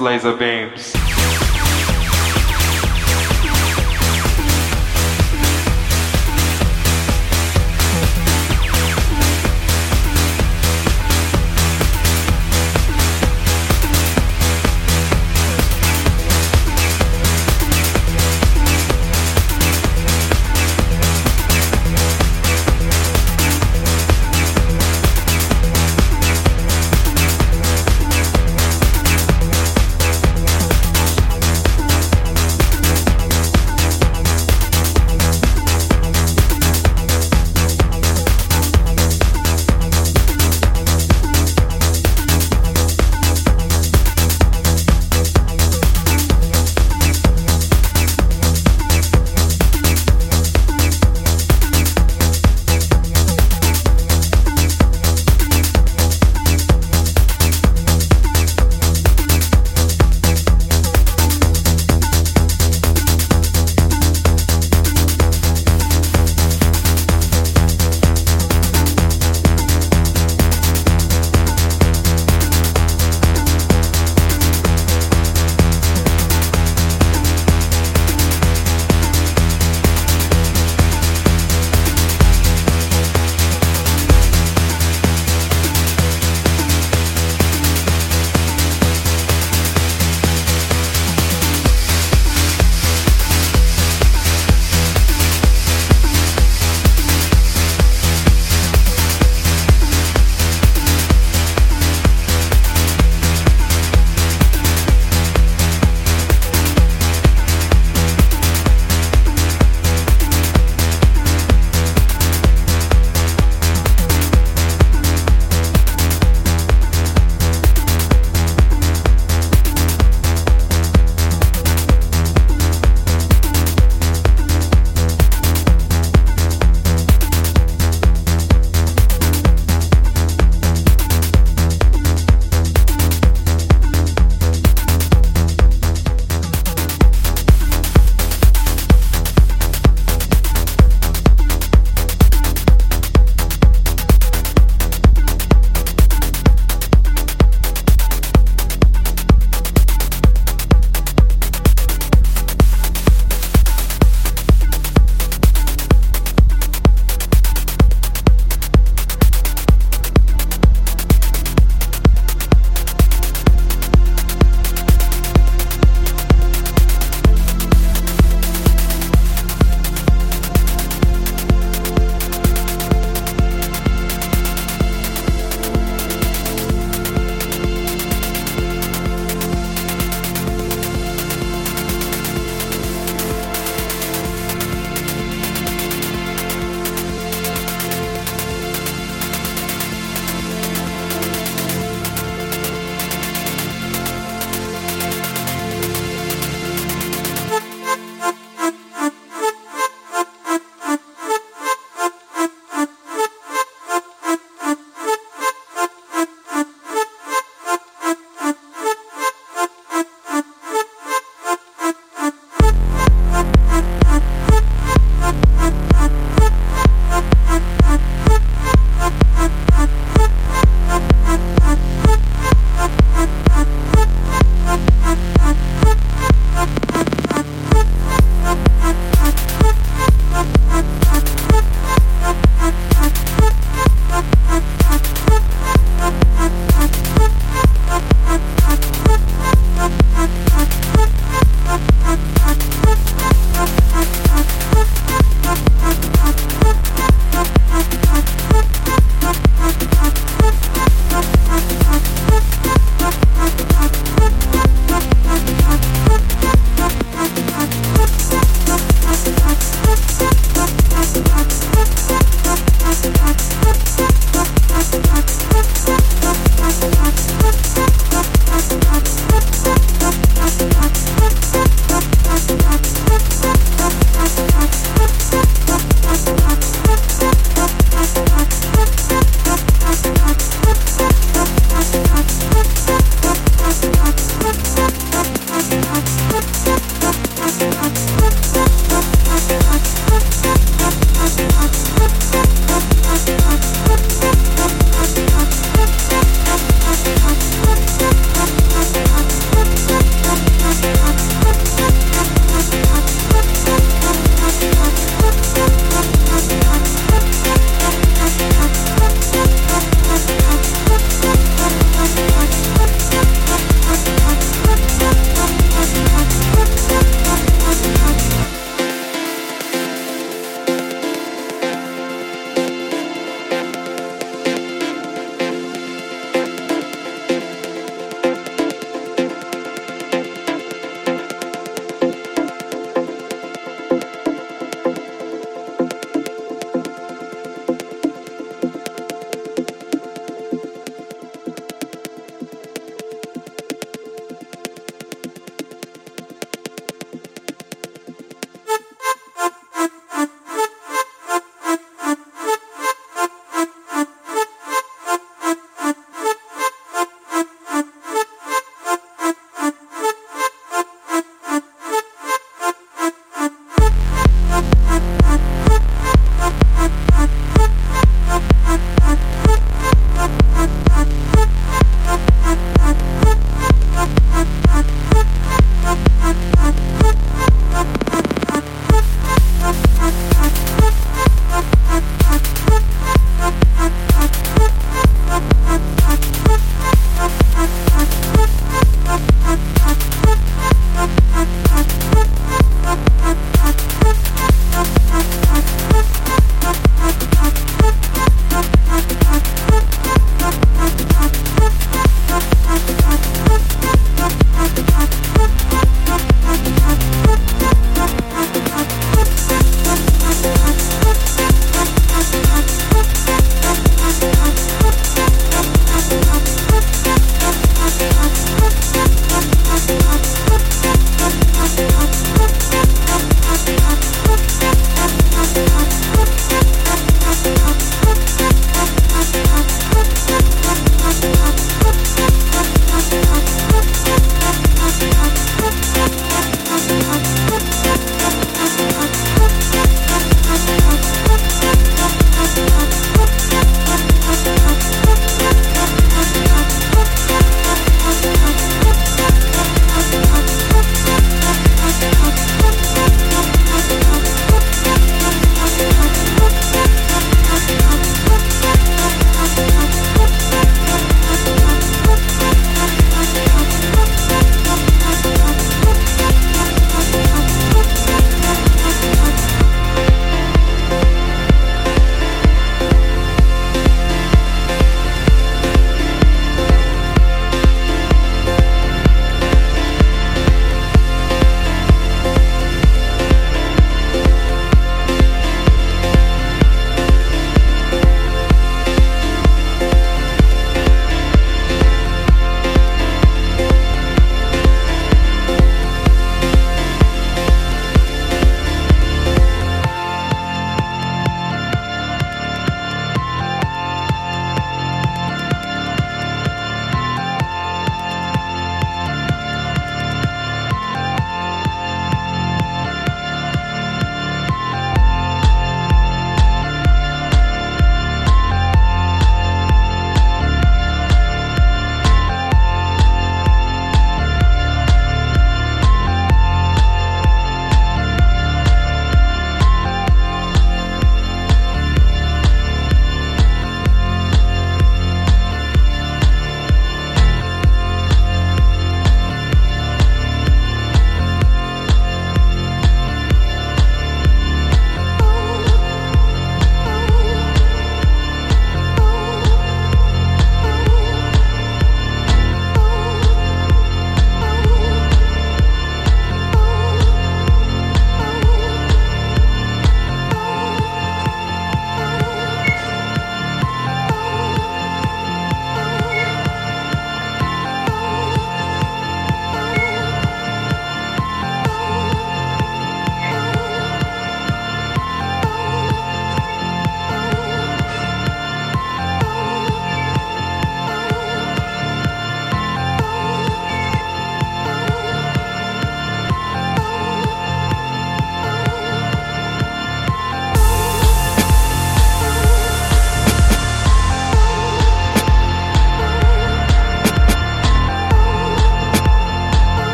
laser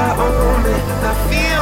I own it. I feel